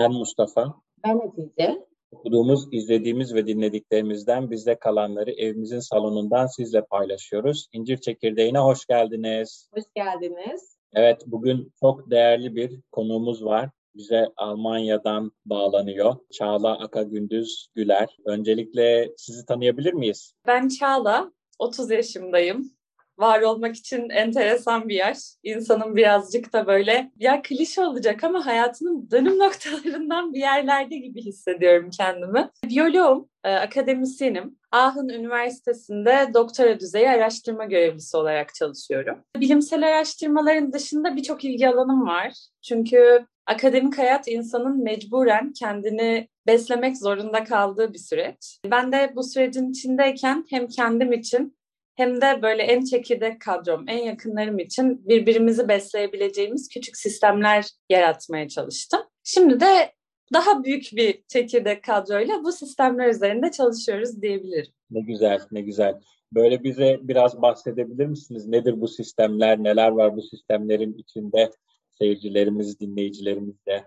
Ben Mustafa. Ben Hatice. Okuduğumuz, izlediğimiz ve dinlediklerimizden bizde kalanları evimizin salonundan sizle paylaşıyoruz. İncir Çekirdeği'ne hoş geldiniz. Hoş geldiniz. Evet, bugün çok değerli bir konuğumuz var. Bize Almanya'dan bağlanıyor. Çağla Aka Gündüz Güler. Öncelikle sizi tanıyabilir miyiz? Ben Çağla, 30 yaşındayım var olmak için enteresan bir yaş. İnsanın birazcık da böyle ya klişe olacak ama hayatının dönüm noktalarından bir yerlerde gibi hissediyorum kendimi. Biyoloğum, e, akademisyenim. Aachen Üniversitesi'nde doktora düzeyi araştırma görevlisi olarak çalışıyorum. Bilimsel araştırmaların dışında birçok ilgi alanım var. Çünkü akademik hayat insanın mecburen kendini beslemek zorunda kaldığı bir süreç. Ben de bu sürecin içindeyken hem kendim için hem de böyle en çekirdek kadrom, en yakınlarım için birbirimizi besleyebileceğimiz küçük sistemler yaratmaya çalıştım. Şimdi de daha büyük bir çekirdek kadroyla bu sistemler üzerinde çalışıyoruz diyebilirim. Ne güzel, ne güzel. Böyle bize biraz bahsedebilir misiniz? Nedir bu sistemler, neler var bu sistemlerin içinde? Seyircilerimiz, dinleyicilerimiz de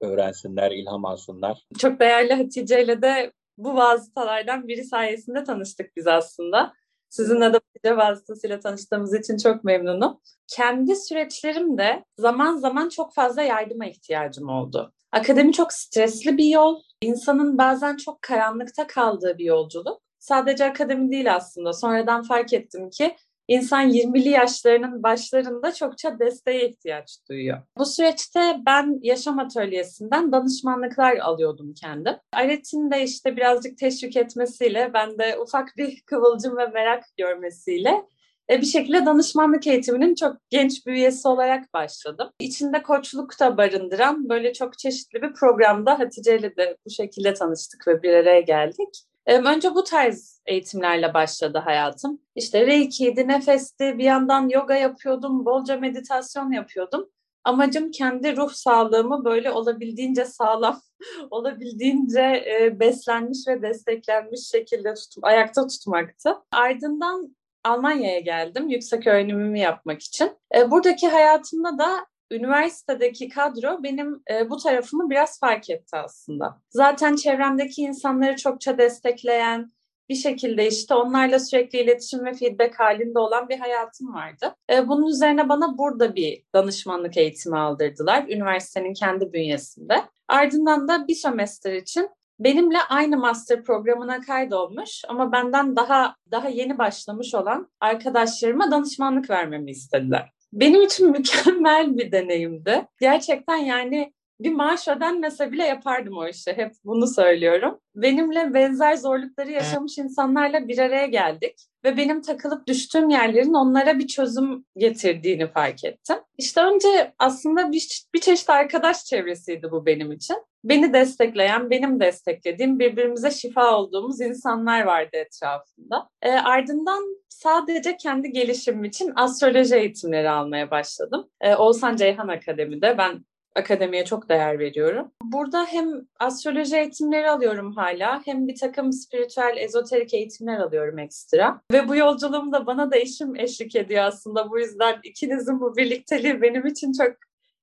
öğrensinler, ilham alsınlar. Çok değerli Hatice ile de bu vasıtalardan biri sayesinde tanıştık biz aslında. Sizinle de proje vasıtasıyla tanıştığımız için çok memnunum. Kendi süreçlerimde zaman zaman çok fazla yardıma ihtiyacım oldu. Akademi çok stresli bir yol. İnsanın bazen çok karanlıkta kaldığı bir yolculuk. Sadece akademi değil aslında. Sonradan fark ettim ki İnsan 20'li yaşlarının başlarında çokça desteğe ihtiyaç duyuyor. Bu süreçte ben yaşam atölyesinden danışmanlıklar alıyordum kendim. Aret'in de işte birazcık teşvik etmesiyle ben de ufak bir kıvılcım ve merak görmesiyle e, bir şekilde danışmanlık eğitiminin çok genç bir üyesi olarak başladım. İçinde koçluk da barındıran böyle çok çeşitli bir programda Hatice ile de bu şekilde tanıştık ve bir araya geldik. Önce bu tarz eğitimlerle başladı hayatım. İşte Reiki'ydi, nefesti, bir yandan yoga yapıyordum, bolca meditasyon yapıyordum. Amacım kendi ruh sağlığımı böyle olabildiğince sağlam, olabildiğince e, beslenmiş ve desteklenmiş şekilde tutum, ayakta tutmaktı. Ardından Almanya'ya geldim yüksek öğrenimimi yapmak için. E, buradaki hayatımda da üniversitedeki kadro benim e, bu tarafımı biraz fark etti aslında. Zaten çevremdeki insanları çokça destekleyen, bir şekilde işte onlarla sürekli iletişim ve feedback halinde olan bir hayatım vardı. E, bunun üzerine bana burada bir danışmanlık eğitimi aldırdılar. Üniversitenin kendi bünyesinde. Ardından da bir sömestr için benimle aynı master programına kaydolmuş ama benden daha daha yeni başlamış olan arkadaşlarıma danışmanlık vermemi istediler benim için mükemmel bir deneyimdi. Gerçekten yani bir maaş ödenmese bile yapardım o işi. Hep bunu söylüyorum. Benimle benzer zorlukları yaşamış insanlarla bir araya geldik. Ve benim takılıp düştüğüm yerlerin onlara bir çözüm getirdiğini fark ettim. İşte önce aslında bir, bir çeşit arkadaş çevresiydi bu benim için. Beni destekleyen, benim desteklediğim, birbirimize şifa olduğumuz insanlar vardı etrafında. E, ardından sadece kendi gelişimim için astroloji eğitimleri almaya başladım. E, Oğuzhan Ceyhan Akademi'de ben akademiye çok değer veriyorum. Burada hem astroloji eğitimleri alıyorum hala hem bir takım spiritüel, ezoterik eğitimler alıyorum ekstra. Ve bu yolculuğumda bana da eşim eşlik ediyor aslında. Bu yüzden ikinizin bu birlikteliği benim için çok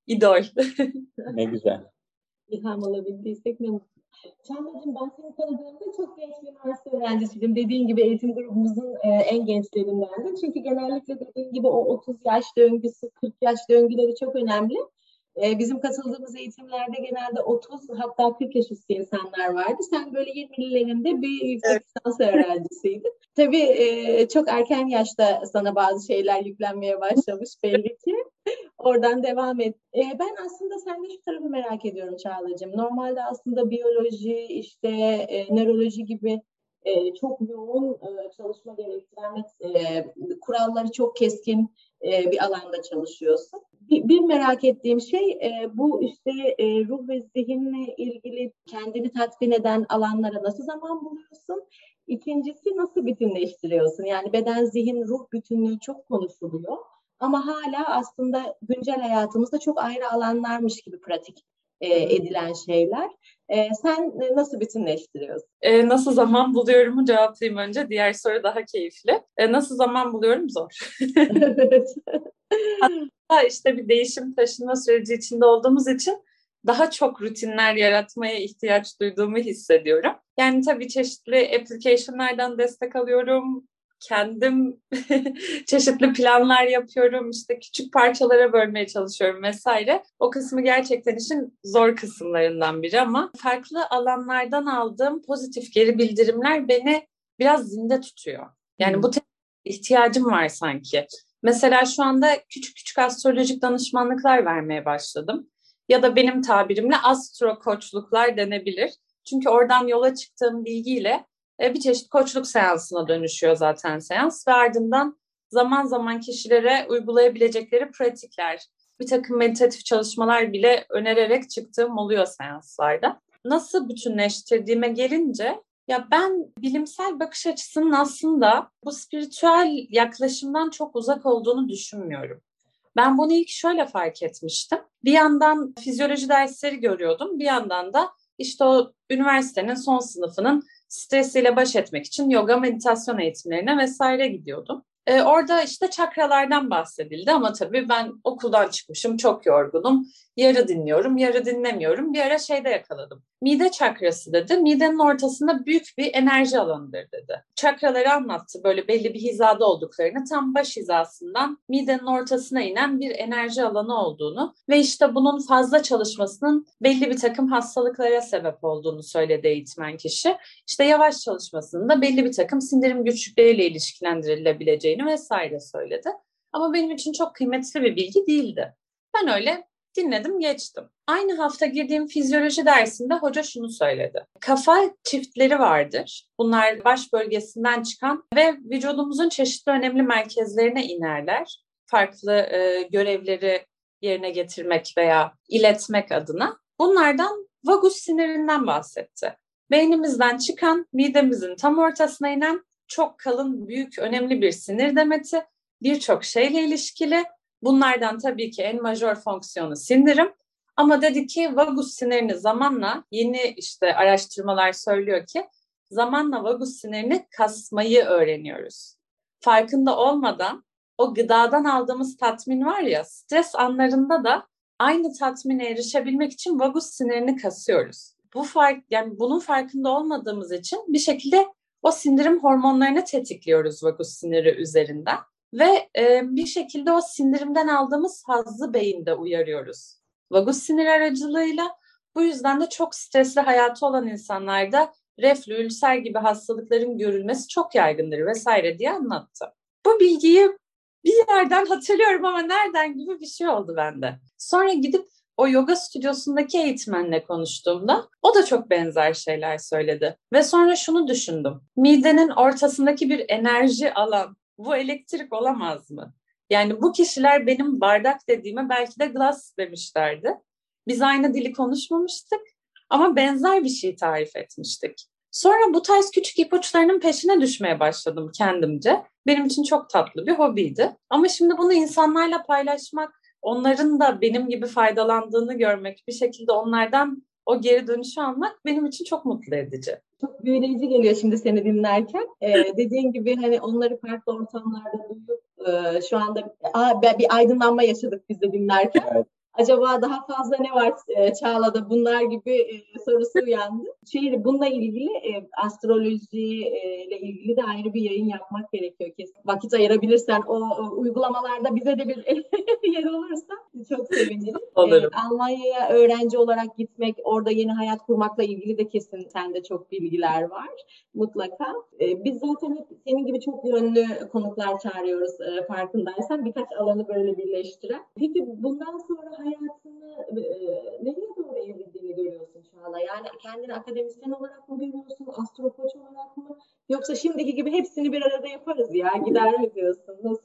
idol. ne güzel. İlham alabildiysek ne mutlu. Çağla'cığım ben seni tanıdığımda çok genç bir üniversite öğrencisiydim. Dediğin gibi eğitim grubumuzun e, en gençlerindendim. Çünkü genellikle dediğin gibi o 30 yaş döngüsü, 40 yaş döngüleri çok önemli. E, bizim katıldığımız eğitimlerde genelde 30 hatta 40 yaş üstü insanlar vardı. Sen böyle 20'lerinde bir yüksek evet. lisans öğrencisiydin. Tabii e, çok erken yaşta sana bazı şeyler yüklenmeye başlamış belli ki. Oradan devam et. E, ben aslında sende şu tarafı merak ediyorum Çağla'cığım. Normalde aslında biyoloji, işte e, nöroloji gibi e, çok yoğun e, çalışma gerektiren e, kuralları çok keskin e, bir alanda çalışıyorsun. Bir, bir merak ettiğim şey e, bu işte e, ruh ve zihinle ilgili kendini tatmin eden alanlara nasıl zaman buluyorsun? İkincisi nasıl bütünleştiriyorsun? Yani beden, zihin, ruh bütünlüğü çok konuşuluyor. Ama hala aslında güncel hayatımızda çok ayrı alanlarmış gibi pratik e, edilen şeyler. E, sen nasıl bütünleştiriyorsun? E, nasıl zaman buluyorumu cevaplayayım önce. Diğer soru daha keyifli. E, nasıl zaman buluyorum zor. Hatta işte bir değişim taşınma süreci içinde olduğumuz için daha çok rutinler yaratmaya ihtiyaç duyduğumu hissediyorum. Yani tabii çeşitli application'lardan destek alıyorum. Kendim çeşitli planlar yapıyorum. İşte küçük parçalara bölmeye çalışıyorum vesaire. O kısmı gerçekten işin zor kısımlarından biri ama farklı alanlardan aldığım pozitif geri bildirimler beni biraz zinde tutuyor. Yani hmm. bu ihtiyacım var sanki. Mesela şu anda küçük küçük astrolojik danışmanlıklar vermeye başladım. Ya da benim tabirimle astro koçluklar denebilir. Çünkü oradan yola çıktığım bilgiyle bir çeşit koçluk seansına dönüşüyor zaten seans ve ardından zaman zaman kişilere uygulayabilecekleri pratikler, bir takım meditatif çalışmalar bile önererek çıktığım oluyor seanslarda. Nasıl bütünleştirdiğime gelince ya ben bilimsel bakış açısının aslında bu spiritüel yaklaşımdan çok uzak olduğunu düşünmüyorum. Ben bunu ilk şöyle fark etmiştim. Bir yandan fizyoloji dersleri görüyordum. Bir yandan da işte o üniversitenin son sınıfının stresiyle baş etmek için yoga meditasyon eğitimlerine vesaire gidiyordum. E, orada işte çakralardan bahsedildi ama tabii ben okuldan çıkmışım, çok yorgunum. Yarı dinliyorum, yarı dinlemiyorum. Bir ara şeyde yakaladım. Mide çakrası dedi. Midenin ortasında büyük bir enerji alanıdır dedi. Çakraları anlattı böyle belli bir hizada olduklarını. Tam baş hizasından midenin ortasına inen bir enerji alanı olduğunu ve işte bunun fazla çalışmasının belli bir takım hastalıklara sebep olduğunu söyledi eğitmen kişi. İşte yavaş çalışmasının da belli bir takım sindirim güçlükleriyle ilişkilendirilebileceğini vesaire söyledi. Ama benim için çok kıymetli bir bilgi değildi. Ben öyle dinledim geçtim. Aynı hafta girdiğim fizyoloji dersinde hoca şunu söyledi. Kafa çiftleri vardır. Bunlar baş bölgesinden çıkan ve vücudumuzun çeşitli önemli merkezlerine inerler. Farklı e, görevleri yerine getirmek veya iletmek adına. Bunlardan vagus sinirinden bahsetti. Beynimizden çıkan, midemizin tam ortasına inen çok kalın, büyük, önemli bir sinir demeti, birçok şeyle ilişkili Bunlardan tabii ki en majör fonksiyonu sindirim. Ama dedi ki vagus sinirini zamanla yeni işte araştırmalar söylüyor ki zamanla vagus sinirini kasmayı öğreniyoruz. Farkında olmadan o gıdadan aldığımız tatmin var ya stres anlarında da aynı tatmine erişebilmek için vagus sinirini kasıyoruz. Bu fark yani bunun farkında olmadığımız için bir şekilde o sindirim hormonlarını tetikliyoruz vagus siniri üzerinden ve e, bir şekilde o sindirimden aldığımız hazzı beyinde uyarıyoruz. Vagus sinir aracılığıyla bu yüzden de çok stresli hayatı olan insanlarda reflü, ülser gibi hastalıkların görülmesi çok yaygındır vesaire diye anlattı. Bu bilgiyi bir yerden hatırlıyorum ama nereden gibi bir şey oldu bende. Sonra gidip o yoga stüdyosundaki eğitmenle konuştuğumda o da çok benzer şeyler söyledi. Ve sonra şunu düşündüm. Midenin ortasındaki bir enerji alan bu elektrik olamaz mı? Yani bu kişiler benim bardak dediğime belki de glass demişlerdi. Biz aynı dili konuşmamıştık ama benzer bir şey tarif etmiştik. Sonra bu tarz küçük ipuçlarının peşine düşmeye başladım kendimce. Benim için çok tatlı bir hobiydi. Ama şimdi bunu insanlarla paylaşmak, onların da benim gibi faydalandığını görmek, bir şekilde onlardan o geri dönüşü almak benim için çok mutlu edici. Çok büyüleyici geliyor şimdi seni dinlerken. Ee, dediğin gibi hani onları farklı ortamlarda duyup e, şu anda aa, bir aydınlanma yaşadık biz de dinlerken. Evet acaba daha fazla ne var e, Çağla'da bunlar gibi e, sorusu uyandı. Şey, bununla ilgili e, astroloji e, ile ilgili de ayrı bir yayın yapmak gerekiyor kesin. Vakit ayırabilirsen o, o uygulamalarda bize de bir yer olursa çok sevinirim. Olurum. E, Almanya'ya öğrenci olarak gitmek, orada yeni hayat kurmakla ilgili de kesin sende çok bilgiler var mutlaka. E, biz zaten hep senin gibi çok yönlü konuklar çağırıyoruz e, farkındaysan. Birkaç alanı böyle birleştiren. Peki bundan sonra hayatını e, nereye doğru evrildiğini görüyorsun Çağla? Yani kendini akademisyen olarak mı görüyorsun, astrokoç olarak mı? Yoksa şimdiki gibi hepsini bir arada yaparız ya, gider mi diyorsun? Nasıl?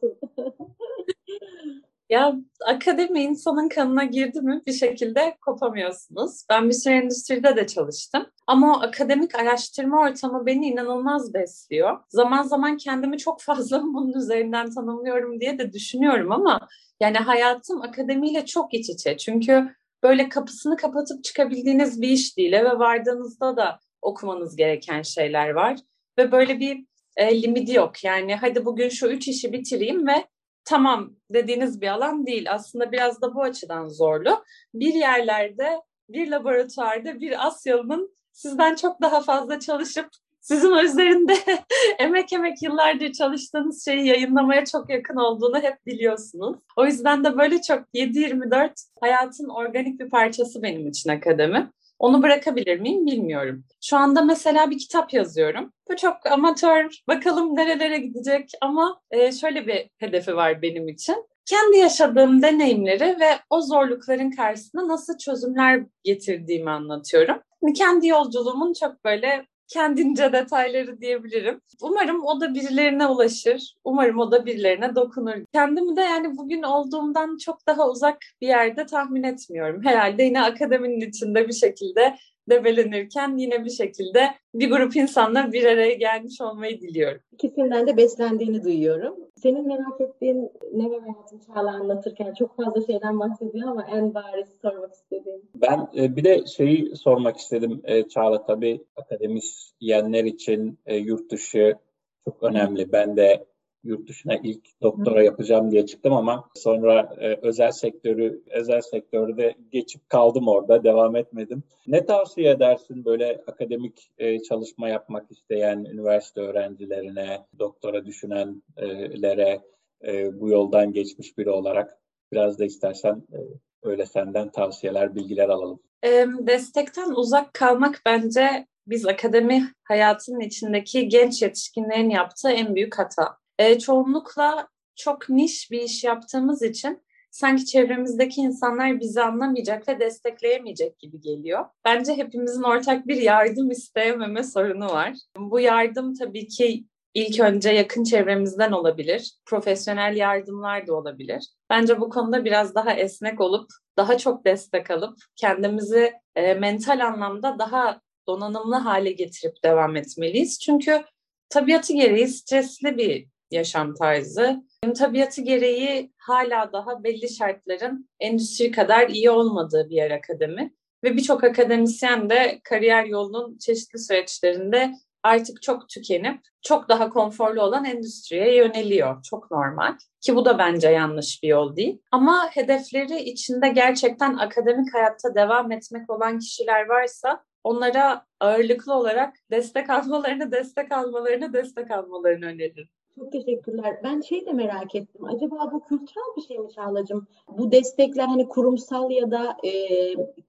Ya akademi insanın kanına girdi mi bir şekilde kopamıyorsunuz. Ben bir süre endüstride de çalıştım. Ama o akademik araştırma ortamı beni inanılmaz besliyor. Zaman zaman kendimi çok fazla bunun üzerinden tanımlıyorum diye de düşünüyorum ama yani hayatım akademiyle çok iç içe. Çünkü böyle kapısını kapatıp çıkabildiğiniz bir iş değil. Eve vardığınızda da okumanız gereken şeyler var. Ve böyle bir e, limiti yok. Yani hadi bugün şu üç işi bitireyim ve tamam dediğiniz bir alan değil. Aslında biraz da bu açıdan zorlu. Bir yerlerde bir laboratuvarda bir Asyalı'nın sizden çok daha fazla çalışıp sizin üzerinde emek emek yıllardır çalıştığınız şeyi yayınlamaya çok yakın olduğunu hep biliyorsunuz. O yüzden de böyle çok 7-24 hayatın organik bir parçası benim için akademi. Onu bırakabilir miyim bilmiyorum. Şu anda mesela bir kitap yazıyorum. Bu çok amatör, bakalım nerelere gidecek ama e, şöyle bir hedefi var benim için. Kendi yaşadığım deneyimleri ve o zorlukların karşısında nasıl çözümler getirdiğimi anlatıyorum. Kendi yolculuğumun çok böyle kendince detayları diyebilirim. Umarım o da birilerine ulaşır. Umarım o da birilerine dokunur. Kendimi de yani bugün olduğumdan çok daha uzak bir yerde tahmin etmiyorum. Herhalde yine akademinin içinde bir şekilde debelenirken yine bir şekilde bir grup insanla bir araya gelmiş olmayı diliyorum. İkisinden de beslendiğini duyuyorum. Senin merak ettiğin ne ve hayatın Çağla anlatırken çok fazla şeyden bahsediyor ama en bariz sormak istediğim. Ben e, bir de şeyi sormak istedim e, Çağla tabii akademisyenler için e, yurt dışı çok önemli. Ben de yurt dışına ilk doktora yapacağım diye çıktım ama sonra e, özel sektörü özel sektörde geçip kaldım orada devam etmedim. Ne tavsiye edersin böyle akademik e, çalışma yapmak isteyen üniversite öğrencilerine, doktora düşünenlere e, bu yoldan geçmiş biri olarak biraz da istersen e, öyle senden tavsiyeler, bilgiler alalım. Destekten uzak kalmak bence biz akademi hayatının içindeki genç yetişkinlerin yaptığı en büyük hata e, çoğunlukla çok niş bir iş yaptığımız için sanki çevremizdeki insanlar bizi anlamayacak ve destekleyemeyecek gibi geliyor. Bence hepimizin ortak bir yardım isteyememe sorunu var. Bu yardım tabii ki ilk önce yakın çevremizden olabilir. Profesyonel yardımlar da olabilir. Bence bu konuda biraz daha esnek olup, daha çok destek alıp kendimizi e, mental anlamda daha donanımlı hale getirip devam etmeliyiz. Çünkü tabiatı gereği stresli bir yaşam tarzı. Tabiatı gereği hala daha belli şartların endüstri kadar iyi olmadığı bir yer akademi. Ve birçok akademisyen de kariyer yolunun çeşitli süreçlerinde artık çok tükenip çok daha konforlu olan endüstriye yöneliyor. Çok normal. Ki bu da bence yanlış bir yol değil. Ama hedefleri içinde gerçekten akademik hayatta devam etmek olan kişiler varsa onlara ağırlıklı olarak destek almalarını, destek almalarını, destek almalarını öneririm. Çok teşekkürler. Ben şey de merak ettim. Acaba bu kültürel bir şey mi Çağla'cığım? Bu destekler hani kurumsal ya da e,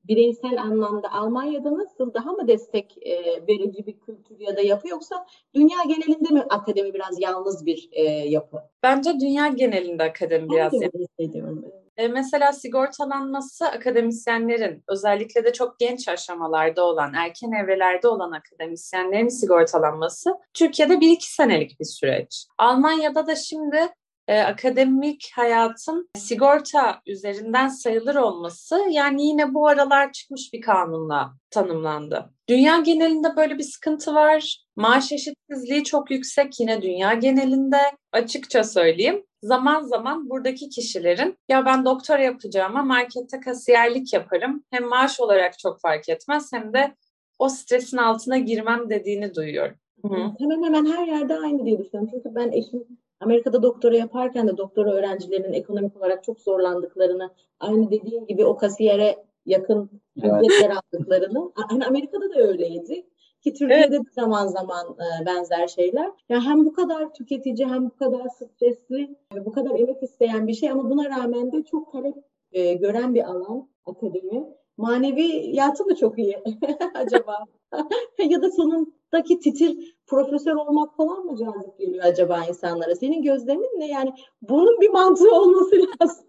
bireysel anlamda Almanya'da nasıl? Daha mı destek e, verici bir kültür ya da yapı yoksa dünya genelinde mi akademi biraz yalnız bir e, yapı? Bence dünya genelinde akademi biraz yalnız. E, mesela sigortalanması akademisyenlerin özellikle de çok genç aşamalarda olan, erken evrelerde olan akademisyenlerin sigortalanması Türkiye'de bir iki senelik bir süreç. Almanya'da da şimdi e, akademik hayatın sigorta üzerinden sayılır olması yani yine bu aralar çıkmış bir kanunla tanımlandı. Dünya genelinde böyle bir sıkıntı var. Maaş eşitsizliği çok yüksek yine dünya genelinde. Açıkça söyleyeyim zaman zaman buradaki kişilerin ya ben doktora yapacağım ama markette kasiyerlik yaparım. Hem maaş olarak çok fark etmez hem de o stresin altına girmem dediğini duyuyorum. Hı-hı. Hemen hemen her yerde aynı diye düşünüyorum. Çünkü ben eşim Amerika'da doktora yaparken de doktora öğrencilerinin ekonomik olarak çok zorlandıklarını, aynı dediğim gibi o kasiyere yakın ücretler aldıklarını, hani Amerika'da da öyleydi. Ki Türkiye'de evet. de zaman zaman e, benzer şeyler. Yani hem bu kadar tüketici hem bu kadar stresli, bu kadar emek isteyen bir şey ama buna rağmen de çok talep e, gören bir alan akademi. Maneviyatı mı çok iyi acaba? ya da sonundaki titir profesör olmak falan mı cazip geliyor acaba insanlara? Senin gözlemin ne? Yani bunun bir mantığı olması lazım.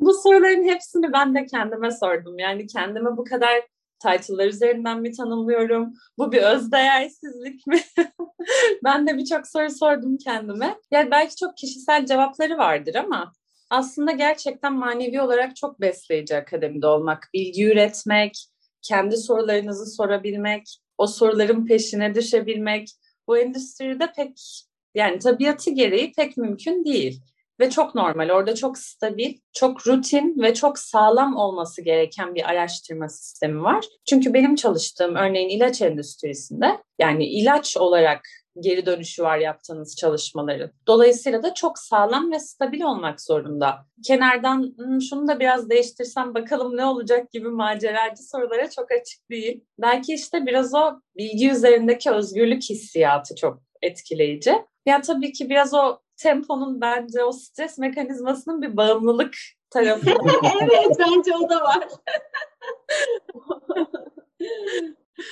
bu soruların hepsini ben de kendime sordum. Yani kendime bu kadar title'lar üzerinden mi tanımlıyorum? Bu bir özdeğersizlik mi? ben de birçok soru sordum kendime. Yani belki çok kişisel cevapları vardır ama aslında gerçekten manevi olarak çok besleyici akademide olmak. Bilgi üretmek, kendi sorularınızı sorabilmek, o soruların peşine düşebilmek bu endüstride pek yani tabiatı gereği pek mümkün değil. Ve çok normal. Orada çok stabil, çok rutin ve çok sağlam olması gereken bir araştırma sistemi var. Çünkü benim çalıştığım örneğin ilaç endüstrisinde yani ilaç olarak geri dönüşü var yaptığınız çalışmaların. Dolayısıyla da çok sağlam ve stabil olmak zorunda. Kenardan hmm, şunu da biraz değiştirsem bakalım ne olacak gibi maceracı sorulara çok açık değil. Belki işte biraz o bilgi üzerindeki özgürlük hissiyatı çok etkileyici. Ya tabii ki biraz o temponun bence o stres mekanizmasının bir bağımlılık tarafı. evet bence o da var.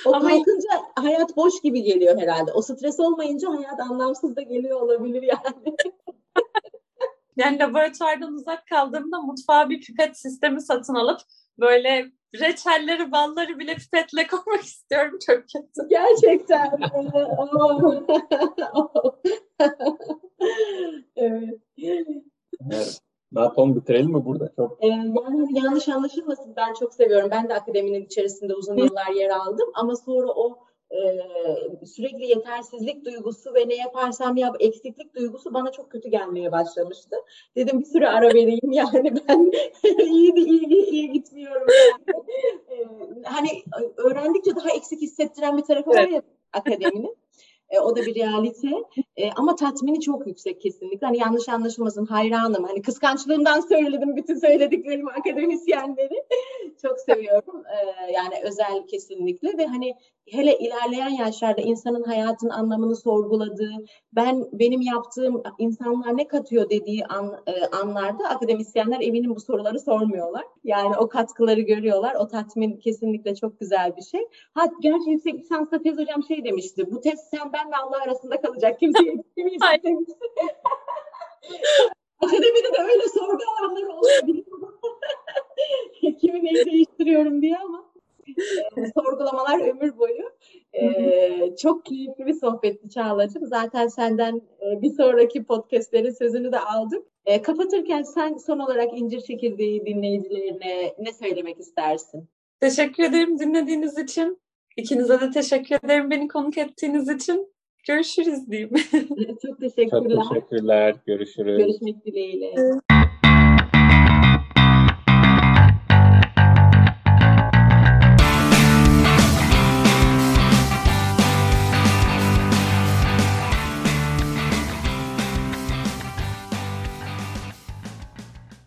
O Ama kalkınca hayat boş gibi geliyor herhalde. O stres olmayınca hayat anlamsız da geliyor olabilir yani. yani laboratuvardan uzak kaldığımda mutfağa bir pipet sistemi satın alıp böyle reçelleri, balları bile pipetle koymak istiyorum. Çok kötü. Gerçekten. evet. evet. Naton bitirelim mi burada? Çok. Ee, yani yanlış anlaşılmasın ben çok seviyorum. Ben de akademinin içerisinde uzun yıllar yer aldım ama sonra o e, sürekli yetersizlik duygusu ve ne yaparsam yap eksiklik duygusu bana çok kötü gelmeye başlamıştı. Dedim bir süre ara vereyim yani ben iyi, iyi, iyi gitmiyorum. Yani. Ee, hani öğrendikçe daha eksik hissettiren bir tarafı var ya akademinin. E, o da bir realite. E, ama tatmini çok yüksek kesinlikle. Hani yanlış anlaşılmasın hayranım. Hani kıskançlığımdan söyledim bütün söylediklerimi akademisyenleri. çok seviyorum. E, yani özel kesinlikle ve hani hele ilerleyen yaşlarda insanın hayatın anlamını sorguladığı, ben benim yaptığım insanlar ne katıyor dediği an, e, anlarda akademisyenler eminim bu soruları sormuyorlar. Yani o katkıları görüyorlar. O tatmin kesinlikle çok güzel bir şey. Ha gerçi yüksek lisansta tez hocam şey demişti. Bu tez sen ben ve Allah arasında kalacak. Kimse yetiştirmeyecek demişti. Akademide de öyle sorgu alanları olabilir. Kimi neyi değiştiriyorum diye ama sorgulamalar ömür boyu. E, çok keyifli bir sohbetti Çağla'cığım. Zaten senden e, bir sonraki podcastlerin sözünü de aldık. E, kapatırken sen son olarak İncir Çekirdeği dinleyicilerine ne söylemek istersin? Teşekkür ederim dinlediğiniz için. İkinize de teşekkür ederim beni konuk ettiğiniz için. Görüşürüz diyeyim. Çok teşekkürler. Çok teşekkürler. Görüşürüz. Görüşmek dileğiyle.